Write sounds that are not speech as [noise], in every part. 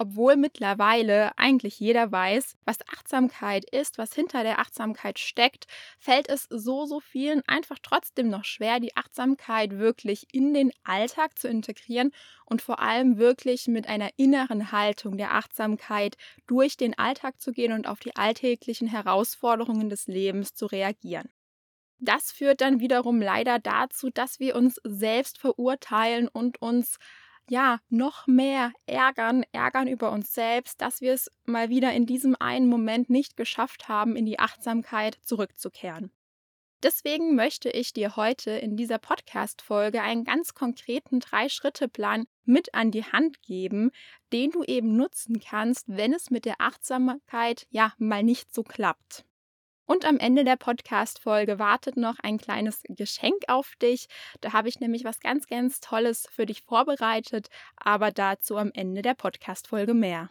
obwohl mittlerweile eigentlich jeder weiß, was Achtsamkeit ist, was hinter der Achtsamkeit steckt, fällt es so, so vielen einfach trotzdem noch schwer, die Achtsamkeit wirklich in den Alltag zu integrieren und vor allem wirklich mit einer inneren Haltung der Achtsamkeit durch den Alltag zu gehen und auf die alltäglichen Herausforderungen des Lebens zu reagieren. Das führt dann wiederum leider dazu, dass wir uns selbst verurteilen und uns ja, noch mehr ärgern, ärgern über uns selbst, dass wir es mal wieder in diesem einen Moment nicht geschafft haben, in die Achtsamkeit zurückzukehren. Deswegen möchte ich dir heute in dieser Podcast-Folge einen ganz konkreten Drei-Schritte-Plan mit an die Hand geben, den du eben nutzen kannst, wenn es mit der Achtsamkeit ja mal nicht so klappt. Und am Ende der Podcast-Folge wartet noch ein kleines Geschenk auf dich. Da habe ich nämlich was ganz, ganz Tolles für dich vorbereitet, aber dazu am Ende der Podcast-Folge mehr.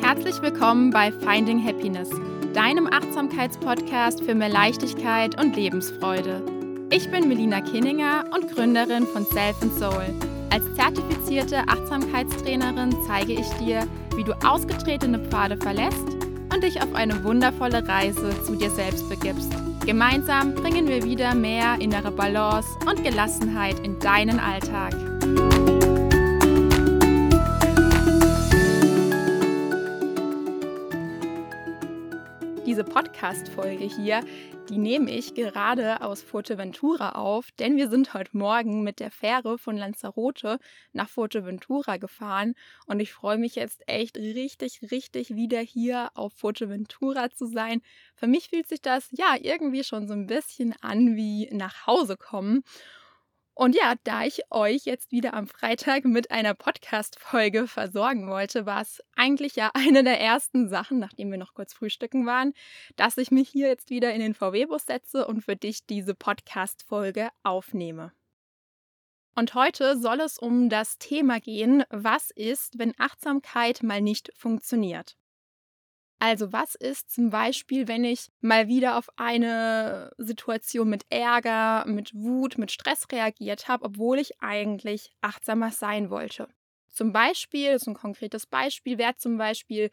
Herzlich willkommen bei Finding Happiness, deinem Achtsamkeitspodcast für mehr Leichtigkeit und Lebensfreude. Ich bin Melina Kinninger und Gründerin von Self Soul. Als zertifizierte Achtsamkeitstrainerin zeige ich dir, wie du ausgetretene Pfade verlässt und dich auf eine wundervolle Reise zu dir selbst begibst. Gemeinsam bringen wir wieder mehr innere Balance und Gelassenheit in deinen Alltag. Diese Podcast-Folge hier die nehme ich gerade aus Fuerteventura auf, denn wir sind heute Morgen mit der Fähre von Lanzarote nach Fuerteventura gefahren und ich freue mich jetzt echt richtig, richtig wieder hier auf Fuerteventura zu sein. Für mich fühlt sich das ja irgendwie schon so ein bisschen an wie nach Hause kommen. Und ja, da ich euch jetzt wieder am Freitag mit einer Podcast-Folge versorgen wollte, war es eigentlich ja [laughs] eine der ersten Sachen, nachdem wir noch kurz frühstücken waren, dass ich mich hier jetzt wieder in den VW-Bus setze und für dich diese Podcast-Folge aufnehme. Und heute soll es um das Thema gehen, was ist, wenn Achtsamkeit mal nicht funktioniert. Also was ist zum Beispiel, wenn ich mal wieder auf eine Situation mit Ärger, mit Wut, mit Stress reagiert habe, obwohl ich eigentlich achtsamer sein wollte? Zum Beispiel, das ist ein konkretes Beispiel, wäre zum Beispiel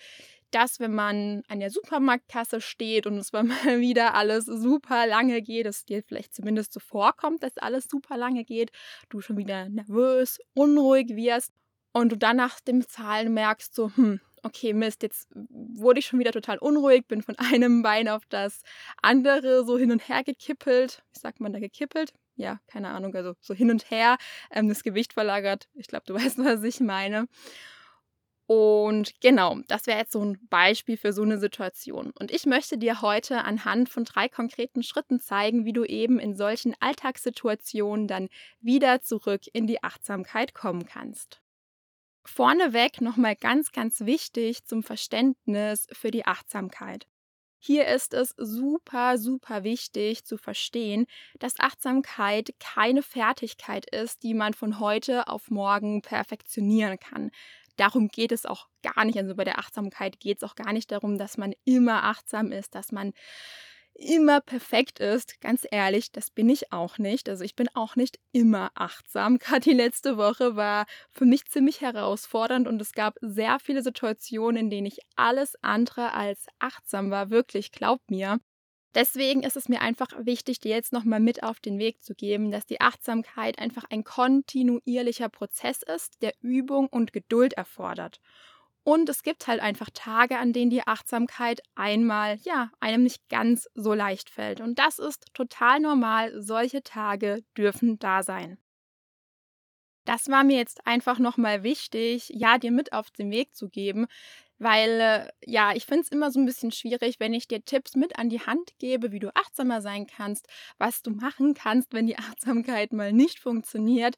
dass, wenn man an der Supermarktkasse steht und es [laughs] mal wieder alles super lange geht, es dir vielleicht zumindest so vorkommt, dass alles super lange geht, du schon wieder nervös, unruhig wirst und du dann nach dem Zahlen merkst, so, hm, okay, Mist, jetzt wurde ich schon wieder total unruhig, bin von [laughs] einem Bein auf das andere so hin und her gekippelt. Wie sagt man da gekippelt? Ja, keine Ahnung, also so hin und her, ähm, das Gewicht verlagert. Ich glaube, du [laughs] weißt, was ich meine. Und genau, das wäre jetzt so ein Beispiel für so eine Situation. Und ich möchte dir heute anhand von drei konkreten Schritten zeigen, wie du eben in solchen Alltagssituationen dann wieder zurück in die Achtsamkeit kommen kannst. Vorneweg nochmal ganz, ganz wichtig zum Verständnis für die Achtsamkeit. Hier ist es super, super wichtig zu verstehen, dass Achtsamkeit keine Fertigkeit ist, die man von heute auf morgen perfektionieren kann. Darum geht es auch gar nicht. Also bei der Achtsamkeit geht es auch gar nicht darum, dass man immer achtsam ist, dass man immer perfekt ist. Ganz ehrlich, das bin ich auch nicht. Also ich bin auch nicht immer achtsam. [laughs] Gerade die letzte Woche war für mich ziemlich herausfordernd und es gab sehr viele Situationen, in denen ich alles andere als achtsam war. Wirklich, glaub mir. Deswegen ist es mir einfach wichtig, dir jetzt nochmal mit auf den Weg zu geben, dass die Achtsamkeit einfach ein kontinuierlicher Prozess ist, der Übung und Geduld erfordert. Und es gibt halt einfach Tage, an denen die Achtsamkeit einmal, ja, einem nicht ganz so leicht fällt. Und das ist total normal. Solche Tage dürfen da sein. Das war mir jetzt einfach nochmal wichtig, ja, dir mit auf den Weg zu geben, weil, äh, ja, ich finde es immer so ein bisschen schwierig, wenn ich dir Tipps mit an die Hand gebe, wie du achtsamer sein kannst, was du machen kannst, wenn die Achtsamkeit mal nicht funktioniert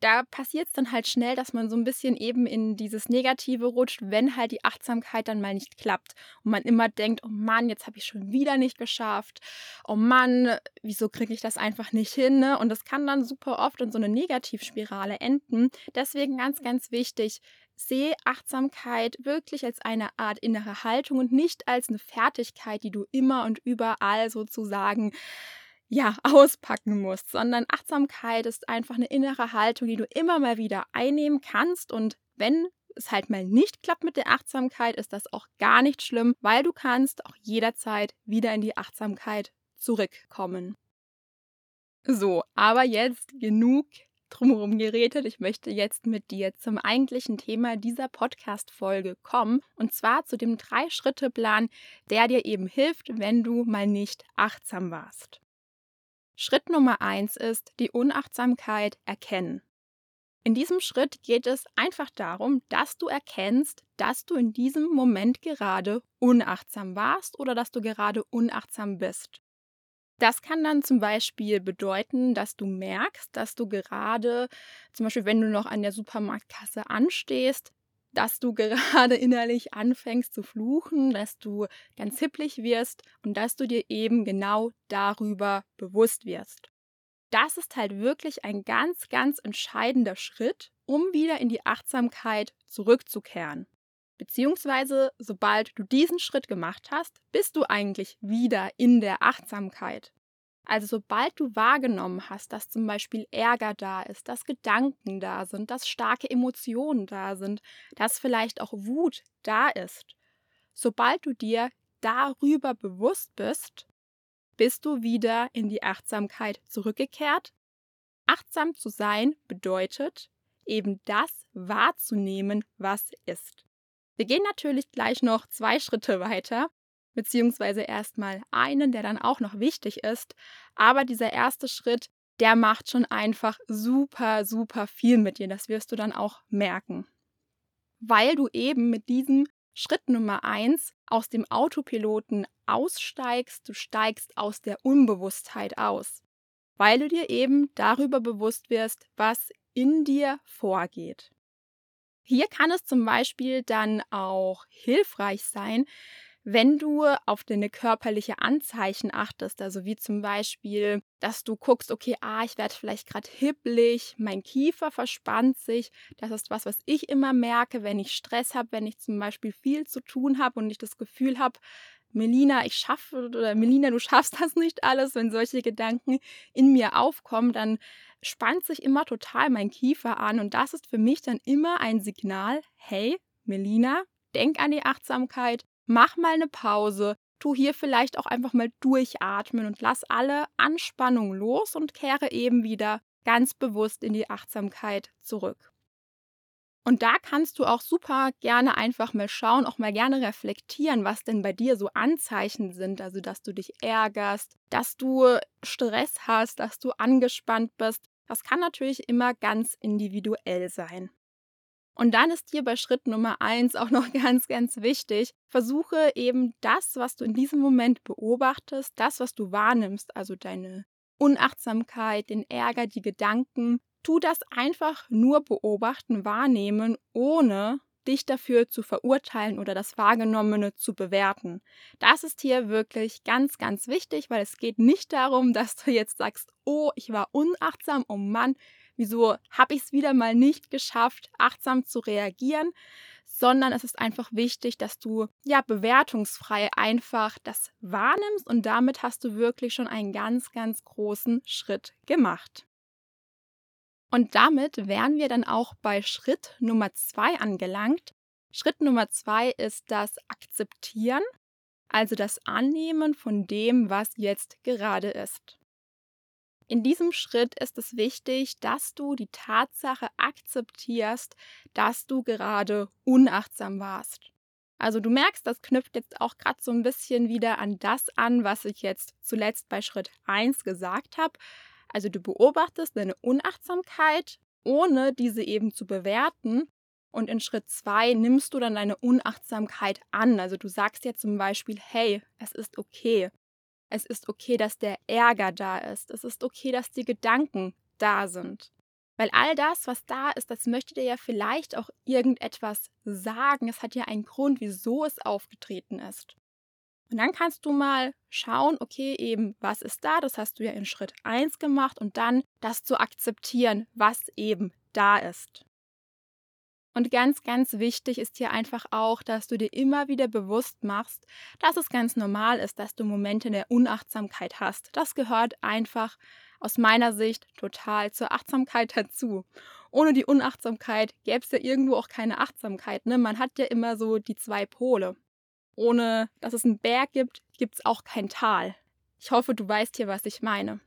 da passiert es dann halt schnell, dass man so ein bisschen eben in dieses Negative rutscht, wenn halt die Achtsamkeit dann mal nicht klappt. Und man immer denkt, oh Mann, jetzt habe ich schon wieder nicht geschafft. Oh Mann, wieso kriege ich das einfach nicht hin? Ne? Und das kann dann super oft in so eine Negativspirale enden. Deswegen ganz, ganz wichtig, sehe Achtsamkeit wirklich als eine Art innere Haltung und nicht als eine Fertigkeit, die du immer und überall sozusagen ja, [laughs] auspacken musst, sondern Achtsamkeit ist einfach eine innere Haltung, die du immer mal wieder einnehmen kannst. Und wenn es halt mal nicht klappt mit der Achtsamkeit, ist das auch gar nicht schlimm, weil du kannst auch jederzeit wieder in die Achtsamkeit zurückkommen. So, aber jetzt genug drumherum geredet. Ich möchte jetzt mit dir zum eigentlichen Thema dieser Podcast-Folge kommen und zwar zu dem Drei-Schritte-Plan, der dir eben hilft, wenn du mal nicht achtsam warst. Schritt Nummer eins ist die Unachtsamkeit erkennen. In diesem Schritt geht es einfach darum, dass du erkennst, dass du in diesem Moment gerade unachtsam warst oder dass du gerade unachtsam bist. Das kann dann zum Beispiel bedeuten, dass du merkst, dass du gerade, zum Beispiel wenn du noch an der Supermarktkasse anstehst, dass du gerade [laughs] innerlich anfängst zu fluchen, dass du ganz hipplig wirst und dass du dir eben genau darüber bewusst wirst. Das ist halt wirklich ein ganz, ganz entscheidender Schritt, um wieder in die Achtsamkeit zurückzukehren. Beziehungsweise, sobald du diesen Schritt gemacht hast, bist du eigentlich wieder in der Achtsamkeit. Also sobald du wahrgenommen hast, dass zum Beispiel Ärger da ist, dass Gedanken da sind, dass starke Emotionen da sind, dass vielleicht auch Wut da ist, sobald du dir darüber bewusst bist, bist du wieder in die Achtsamkeit zurückgekehrt. Achtsam zu sein bedeutet eben das wahrzunehmen, was ist. Wir gehen natürlich gleich noch zwei Schritte weiter beziehungsweise erstmal einen, der dann auch noch wichtig ist. Aber dieser erste Schritt, der macht schon einfach super, super viel mit dir. Das wirst du dann auch merken. Weil du eben mit diesem Schritt Nummer eins aus dem Autopiloten aussteigst, du steigst aus der Unbewusstheit aus. Weil du dir eben darüber bewusst wirst, was in dir vorgeht. Hier kann es zum Beispiel dann auch hilfreich sein, wenn du auf deine körperliche Anzeichen achtest, also wie zum Beispiel, dass du guckst, okay, ah, ich werde vielleicht gerade hibbelig, mein Kiefer verspannt sich, das ist was, was ich immer merke, wenn ich Stress habe, wenn ich zum Beispiel viel zu tun habe und ich das Gefühl habe, Melina, ich schaffe oder Melina, du schaffst das nicht alles, wenn solche Gedanken in mir aufkommen, dann spannt sich immer total mein Kiefer an. Und das ist für mich dann immer ein Signal, hey, Melina, denk an die Achtsamkeit, mach mal eine Pause, tu hier vielleicht auch einfach mal durchatmen und lass alle Anspannung los und kehre eben wieder ganz bewusst in die Achtsamkeit zurück. Und da kannst du auch super gerne einfach mal schauen, auch mal gerne reflektieren, was denn bei dir so Anzeichen sind. Also, dass du dich ärgerst, dass du Stress hast, dass du angespannt bist. Das kann natürlich immer ganz individuell sein. Und dann ist dir bei Schritt Nummer eins auch noch [laughs] ganz, ganz wichtig, versuche eben das, was du in diesem Moment beobachtest, das, was du wahrnimmst, also deine Unachtsamkeit, den Ärger, die Gedanken, tu das einfach nur beobachten, wahrnehmen, ohne dich dafür zu verurteilen oder das Wahrgenommene zu bewerten. Das ist hier wirklich ganz, ganz wichtig, weil es geht nicht darum, [laughs] dass du jetzt sagst, oh, ich war unachtsam, oh Mann, wieso habe ich es wieder mal nicht geschafft, achtsam zu reagieren, sondern es ist einfach wichtig, dass du ja bewertungsfrei einfach das wahrnimmst und damit hast du wirklich schon einen ganz, ganz großen Schritt gemacht. Und damit wären wir dann auch bei Schritt Nummer zwei angelangt. Schritt Nummer zwei ist das Akzeptieren, also das Annehmen von dem, was jetzt gerade ist. In diesem Schritt ist es wichtig, dass du die Tatsache akzeptierst, dass du gerade unachtsam warst. Also du merkst, das knüpft jetzt auch gerade so ein bisschen wieder an das an, was ich jetzt zuletzt bei Schritt 1 gesagt habe. Also du beobachtest deine Unachtsamkeit, ohne diese eben zu bewerten. Und in Schritt 2 nimmst du dann deine Unachtsamkeit an. Also du sagst jetzt zum Beispiel, hey, es ist okay. Es ist okay, dass der Ärger da ist. Es ist okay, dass die Gedanken da sind. Weil all das, was da ist, das möchte dir ja vielleicht auch irgendetwas sagen. Es hat ja einen Grund, wieso es aufgetreten ist. Und dann kannst du mal schauen, okay, eben, was ist da? Das hast du ja in Schritt 1 gemacht und dann das zu akzeptieren, was eben da ist. Und ganz, ganz wichtig ist hier einfach auch, dass du dir immer wieder bewusst machst, dass es ganz normal ist, dass du Momente der Unachtsamkeit hast. Das gehört einfach aus meiner Sicht total zur Achtsamkeit dazu. Ohne die Unachtsamkeit gäbe es ja irgendwo auch keine Achtsamkeit. Ne? Man hat ja immer so die zwei Pole. Ohne dass es einen Berg gibt, gibt es auch kein Tal. Ich hoffe, du weißt hier, was ich meine.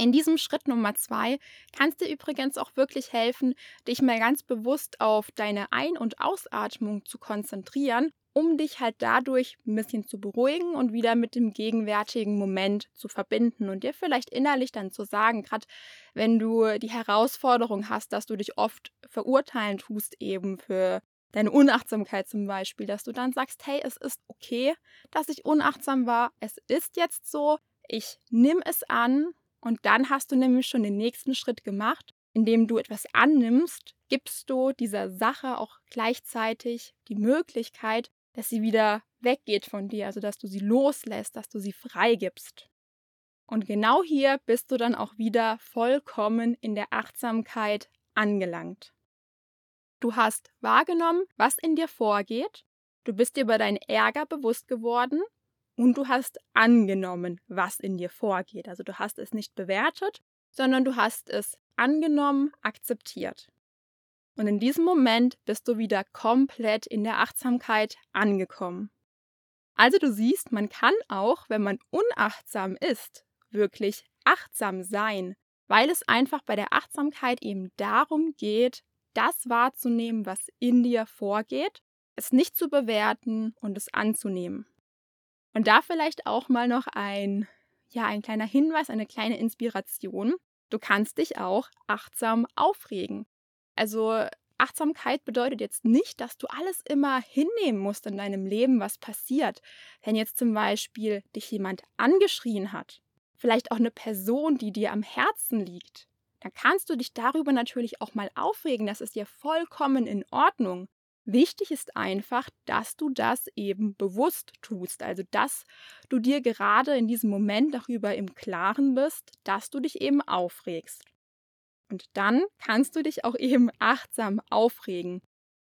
In diesem Schritt Nummer zwei kannst dir übrigens auch wirklich helfen, dich mal ganz bewusst auf deine Ein- und Ausatmung zu konzentrieren, um dich halt dadurch ein bisschen zu beruhigen und wieder mit dem gegenwärtigen Moment zu verbinden und dir vielleicht innerlich dann zu sagen, gerade wenn du die Herausforderung hast, dass du dich oft verurteilen tust eben für deine Unachtsamkeit zum Beispiel, dass du dann sagst, hey, es ist okay, dass ich unachtsam war, es ist jetzt so, ich nehme es an und dann hast du nämlich schon den nächsten Schritt gemacht, indem du etwas annimmst, gibst du dieser Sache auch gleichzeitig die Möglichkeit, dass sie wieder weggeht von dir, also dass du sie loslässt, dass du sie freigibst. Und genau hier bist du dann auch wieder vollkommen in der Achtsamkeit angelangt. Du hast wahrgenommen, was in dir vorgeht, du bist dir über deinen Ärger bewusst geworden und du hast angenommen, was in dir vorgeht. Also du hast es nicht bewertet, sondern du hast es angenommen, akzeptiert. Und in diesem Moment bist du wieder komplett in der Achtsamkeit angekommen. Also du siehst, man kann auch, wenn man unachtsam ist, wirklich achtsam sein, weil es einfach bei der Achtsamkeit eben darum geht, das wahrzunehmen, was in dir vorgeht, es nicht zu bewerten und es anzunehmen. Und da vielleicht auch mal noch ein, ja, ein kleiner Hinweis, eine kleine Inspiration. Du kannst dich auch achtsam aufregen. Also Achtsamkeit bedeutet jetzt nicht, dass du alles immer hinnehmen musst in deinem Leben, was passiert. Wenn jetzt zum Beispiel dich jemand angeschrien hat, vielleicht auch eine Person, die dir am Herzen liegt, dann kannst du dich darüber natürlich auch mal aufregen. Das ist ja vollkommen in Ordnung. Wichtig ist einfach, dass du das eben bewusst tust, also dass du dir gerade in diesem Moment darüber im Klaren bist, dass du dich eben aufregst. Und dann kannst du dich auch eben achtsam aufregen.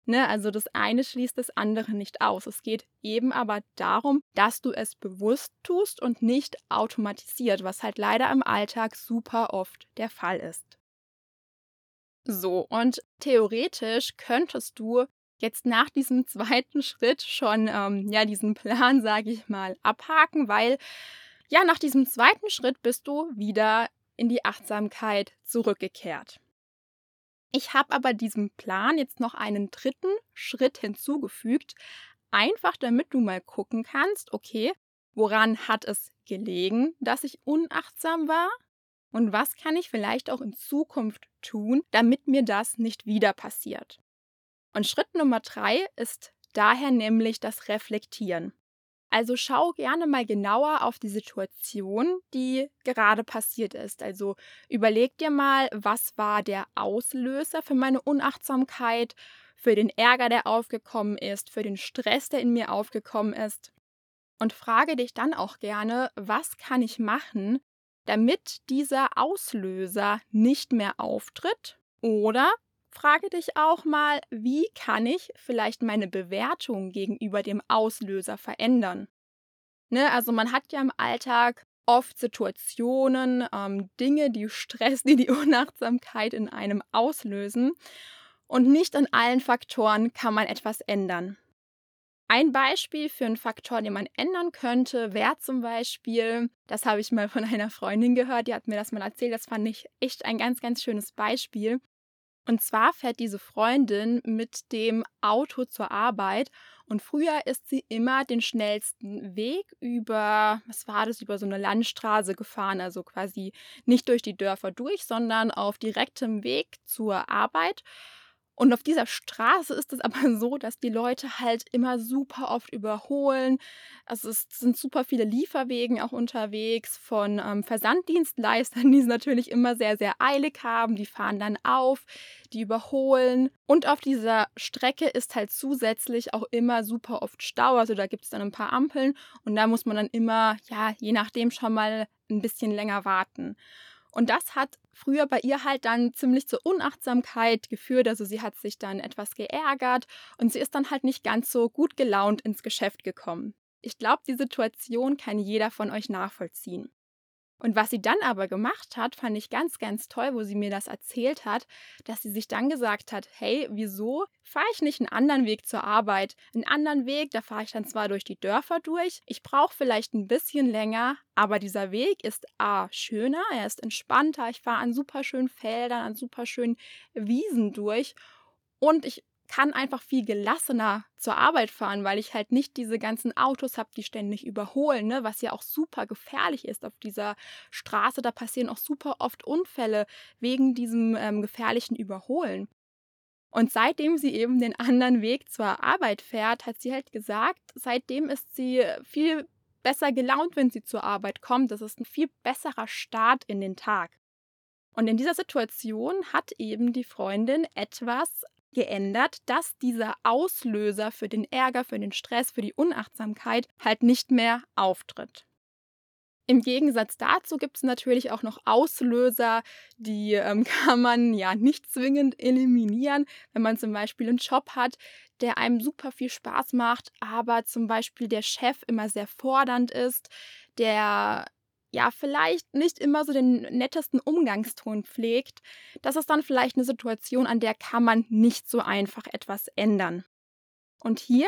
Ne, also das eine schließt das andere nicht aus. Es geht eben aber darum, dass du es bewusst tust und nicht automatisiert, was halt leider im Alltag super oft der Fall ist. So, und theoretisch könntest du jetzt nach diesem [laughs] zweiten Schritt schon ähm, ja diesen Plan, [laughs] sage ich mal, abhaken, weil ja nach diesem zweiten Schritt bist du wieder in die Achtsamkeit zurückgekehrt. Ich habe aber diesem Plan jetzt noch einen dritten Schritt hinzugefügt, einfach damit du mal gucken kannst, okay, woran hat es gelegen, dass ich unachtsam war? Und was kann ich vielleicht auch in Zukunft tun, damit mir das nicht wieder passiert? Und Schritt Nummer drei ist daher nämlich das Reflektieren. Also schau gerne mal genauer auf die Situation, die gerade passiert ist. Also überleg dir mal, was war der Auslöser für meine Unachtsamkeit, für den Ärger, der aufgekommen ist, für den Stress, der in mir aufgekommen ist. Und frage dich dann auch gerne, was kann ich machen, damit dieser Auslöser nicht mehr auftritt? Oder Frage dich auch mal, wie kann ich vielleicht meine Bewertung gegenüber dem Auslöser verändern? Ne, also man hat ja im Alltag oft Situationen, ähm, Dinge, die Stress, die die Unachtsamkeit in einem auslösen. Und nicht an allen Faktoren kann man etwas ändern. Ein Beispiel für einen Faktor, den man ändern könnte, wäre zum Beispiel, das habe ich mal von einer Freundin gehört, die hat mir das mal erzählt, das fand ich echt ein ganz, ganz schönes Beispiel. Und zwar fährt diese Freundin mit dem Auto zur Arbeit und früher ist sie immer den schnellsten Weg über, was war das, über so eine Landstraße gefahren, also quasi nicht durch die Dörfer durch, sondern auf direktem Weg zur Arbeit. Und auf dieser Straße ist es [laughs] aber so, dass die Leute halt immer super oft überholen. Also es sind super viele Lieferwegen auch unterwegs von ähm, Versanddienstleistern, die es natürlich immer sehr, sehr eilig haben. Die fahren dann auf, die überholen. Und auf dieser Strecke ist halt zusätzlich auch immer super oft Stau. Also da gibt es dann ein paar Ampeln und da muss man dann immer, ja, je nachdem schon mal ein bisschen länger warten. Und das hat früher bei ihr halt dann ziemlich zur Unachtsamkeit geführt. Also sie hat sich dann etwas geärgert und sie ist dann halt nicht ganz so gut gelaunt ins Geschäft gekommen. Ich glaube, die Situation kann jeder von euch nachvollziehen. Und was sie dann aber gemacht hat, fand ich ganz, ganz toll, wo sie mir das erzählt hat, dass sie sich dann gesagt hat, hey, wieso fahre ich nicht einen anderen Weg zur Arbeit? Einen anderen Weg, da fahre ich dann zwar durch die Dörfer durch, ich brauche vielleicht ein bisschen länger, aber dieser Weg ist A, schöner, er ist entspannter, ich fahre an super schönen Feldern, an super schönen Wiesen durch und ich kann einfach viel gelassener zur Arbeit fahren, weil ich halt nicht diese ganzen Autos habe, die ständig überholen, ne? was ja auch super gefährlich ist auf dieser Straße. Da passieren auch super oft Unfälle wegen diesem ähm, gefährlichen Überholen. Und seitdem sie eben den anderen Weg zur Arbeit fährt, hat sie halt gesagt, seitdem ist sie viel besser gelaunt, wenn sie zur Arbeit kommt. Das ist ein viel besserer Start in den Tag. Und in dieser Situation hat eben die Freundin etwas geändert, dass dieser Auslöser für den Ärger, für den Stress, für die Unachtsamkeit halt nicht mehr auftritt. Im Gegensatz dazu gibt es natürlich auch noch Auslöser, die ähm, [laughs] kann man ja nicht zwingend eliminieren, wenn man zum Beispiel einen Job hat, der einem super viel Spaß macht, aber zum Beispiel der Chef immer sehr fordernd ist, der ja, vielleicht nicht immer so den nettesten Umgangston pflegt, das ist dann vielleicht eine Situation, an der kann man nicht so einfach etwas ändern. Und hier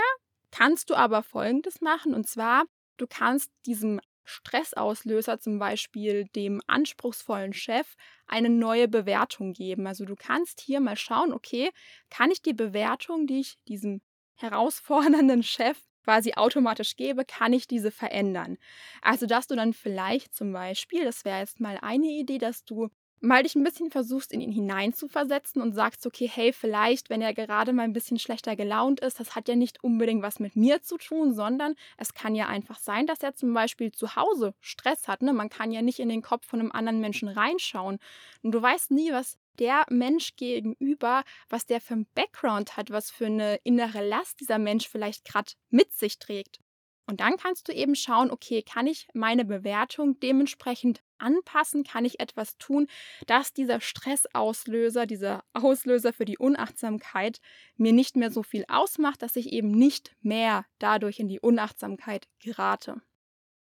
kannst du aber Folgendes machen, und zwar, du kannst diesem Stressauslöser, zum Beispiel dem anspruchsvollen Chef, eine neue Bewertung geben. Also du kannst hier mal schauen, okay, kann ich die Bewertung, die ich diesem herausfordernden [laughs] Chef quasi automatisch gebe, kann ich diese verändern. Also, dass du dann vielleicht zum Beispiel, das wäre jetzt mal eine Idee, dass du mal dich ein bisschen versuchst, in ihn hineinzuversetzen und sagst, okay, hey, vielleicht, wenn er gerade mal ein bisschen schlechter gelaunt ist, das hat ja nicht unbedingt was mit mir zu tun, sondern es kann ja einfach sein, dass er zum Beispiel zu Hause Stress hat. Ne? Man kann ja nicht in den Kopf von einem anderen Menschen reinschauen. Und du weißt nie, was der Mensch gegenüber, was der für ein Background hat, was für eine innere Last dieser Mensch vielleicht gerade mit sich trägt. Und dann kannst du eben schauen, okay, kann ich meine Bewertung dementsprechend anpassen? Kann ich etwas tun, dass dieser Stressauslöser, dieser Auslöser für die Unachtsamkeit mir nicht mehr so viel ausmacht, dass ich eben nicht mehr dadurch in die Unachtsamkeit gerate?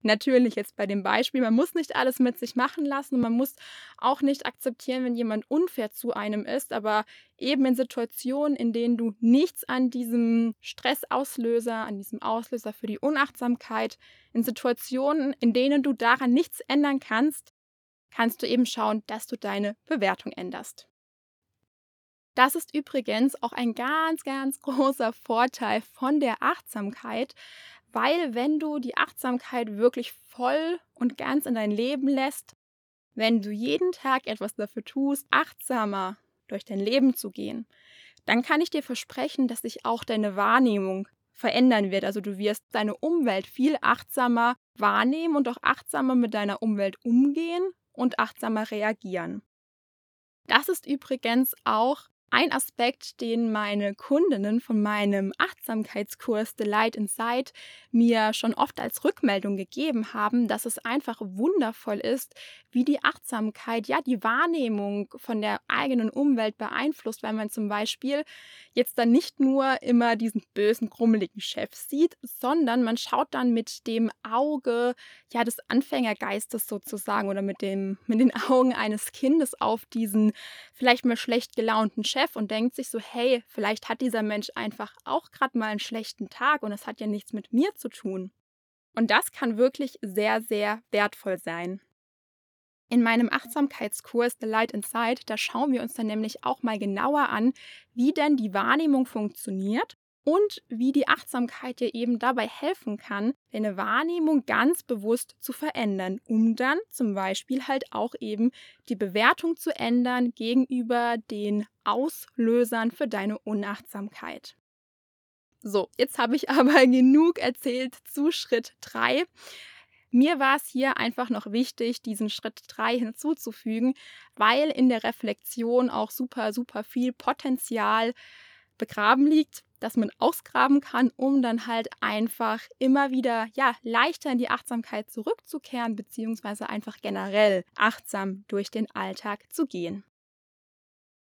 Natürlich jetzt bei dem Beispiel, man muss nicht alles mit sich machen lassen und man muss auch nicht akzeptieren, wenn jemand unfair zu einem ist, aber eben in Situationen, in denen du nichts an diesem Stressauslöser, an diesem Auslöser für die Unachtsamkeit, in Situationen, in denen du daran nichts ändern kannst, kannst du eben schauen, dass du deine Bewertung änderst. Das ist übrigens auch ein ganz, ganz [laughs] großer Vorteil von der Achtsamkeit, weil wenn du die Achtsamkeit wirklich voll und ganz in dein Leben lässt, wenn du jeden Tag etwas dafür tust, achtsamer durch dein Leben zu gehen, dann kann ich dir versprechen, dass sich auch deine Wahrnehmung verändern wird. Also du wirst deine Umwelt viel achtsamer wahrnehmen und auch achtsamer mit deiner Umwelt umgehen und achtsamer reagieren. Das ist übrigens auch ein Aspekt, den meine Kundinnen von meinem Achtsamkeitskurs The Light Inside mir schon oft als Rückmeldung gegeben haben, dass es einfach wundervoll ist, wie die Achtsamkeit ja die Wahrnehmung von der eigenen Umwelt beeinflusst, weil man zum Beispiel jetzt dann nicht nur immer diesen bösen, krummeligen Chef sieht, sondern man schaut dann mit dem Auge ja des Anfängergeistes sozusagen oder mit, dem, mit den Augen eines Kindes auf diesen vielleicht mal schlecht gelaunten Chef Chef und denkt sich so, hey, vielleicht hat dieser Mensch einfach auch gerade mal einen schlechten Tag und es hat ja nichts mit mir zu tun. Und das kann wirklich sehr, sehr wertvoll sein. In meinem Achtsamkeitskurs The Light Inside, da schauen wir uns dann nämlich auch mal genauer an, wie denn die Wahrnehmung funktioniert und wie die Achtsamkeit dir eben dabei helfen kann, deine Wahrnehmung ganz bewusst zu verändern, um dann zum Beispiel halt auch eben die Bewertung zu ändern gegenüber den Auslösern für deine Unachtsamkeit. So, jetzt habe ich [laughs] aber genug erzählt zu Schritt 3. Mir war es hier einfach noch wichtig, diesen Schritt 3 hinzuzufügen, weil in der Reflexion auch super, super viel Potenzial begraben liegt das man ausgraben kann, um dann halt einfach immer wieder ja leichter in die Achtsamkeit zurückzukehren, beziehungsweise einfach generell achtsam durch den Alltag zu gehen.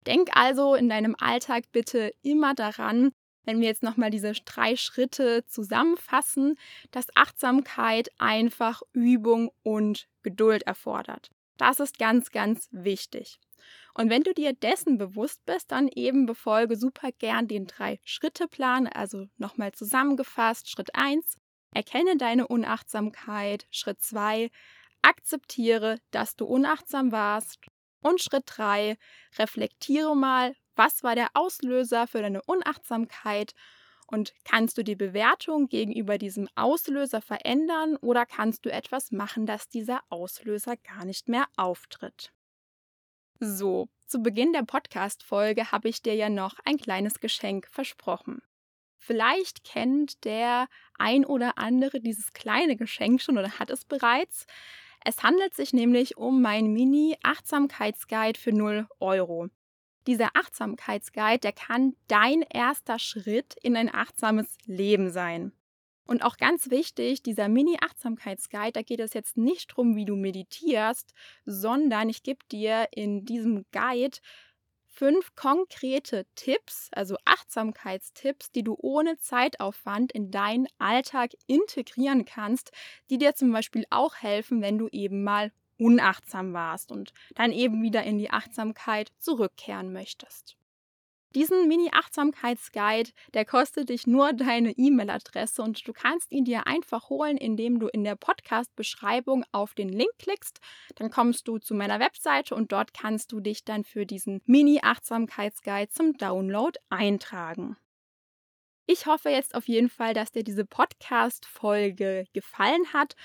Denk also in deinem Alltag bitte immer daran, wenn wir jetzt nochmal diese drei Schritte zusammenfassen, dass Achtsamkeit einfach Übung und Geduld erfordert. Das ist ganz, ganz wichtig. Und wenn du dir dessen bewusst bist, dann eben befolge super gern den Drei-Schritte-Plan. Also nochmal zusammengefasst: Schritt 1, erkenne deine Unachtsamkeit. Schritt 2, akzeptiere, dass du unachtsam warst. Und Schritt 3, reflektiere mal, was war der Auslöser für deine Unachtsamkeit und kannst du die Bewertung gegenüber diesem Auslöser verändern oder kannst du etwas machen, dass dieser Auslöser gar nicht mehr auftritt? So, zu Beginn der Podcast-Folge habe ich dir ja noch ein kleines Geschenk versprochen. Vielleicht kennt der ein oder andere dieses kleine Geschenk schon oder hat es bereits. Es handelt sich nämlich um mein Mini-Achtsamkeitsguide für 0 Euro. Dieser Achtsamkeitsguide, der kann dein erster Schritt in ein achtsames Leben sein. Und auch ganz wichtig, dieser Mini-Achtsamkeitsguide, da geht es jetzt nicht darum, wie du meditierst, sondern ich gebe dir in diesem Guide fünf konkrete Tipps, also Achtsamkeitstipps, die du ohne Zeitaufwand in deinen Alltag integrieren kannst, die dir zum Beispiel auch helfen, wenn du eben mal unachtsam warst und dann eben wieder in die Achtsamkeit zurückkehren möchtest. Diesen Mini-Achtsamkeitsguide, der kostet dich nur deine E-Mail-Adresse und du kannst ihn dir einfach holen, indem du in der Podcast-Beschreibung auf den Link klickst. Dann kommst du zu meiner Webseite und dort kannst du dich dann für diesen Mini-Achtsamkeitsguide zum Download eintragen. Ich hoffe jetzt auf jeden Fall, dass dir diese Podcast-Folge gefallen hat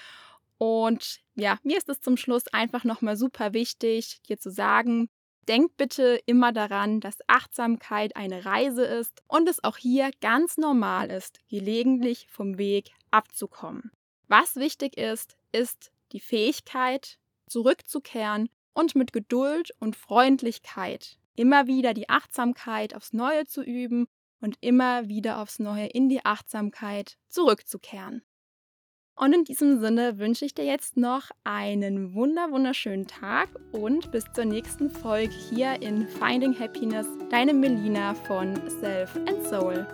und ja, mir ist es zum Schluss einfach nochmal super wichtig, dir zu sagen, denk bitte immer daran, dass Achtsamkeit eine Reise ist und es auch hier ganz normal ist, gelegentlich vom Weg abzukommen. Was wichtig ist, ist die Fähigkeit, zurückzukehren und mit Geduld und Freundlichkeit immer wieder die Achtsamkeit aufs Neue zu üben und immer wieder aufs Neue in die Achtsamkeit zurückzukehren. Und in diesem Sinne wünsche ich dir jetzt noch einen wunder wunderschönen Tag und bis zur nächsten Folge hier in Finding Happiness, deine Melina von Self and Soul.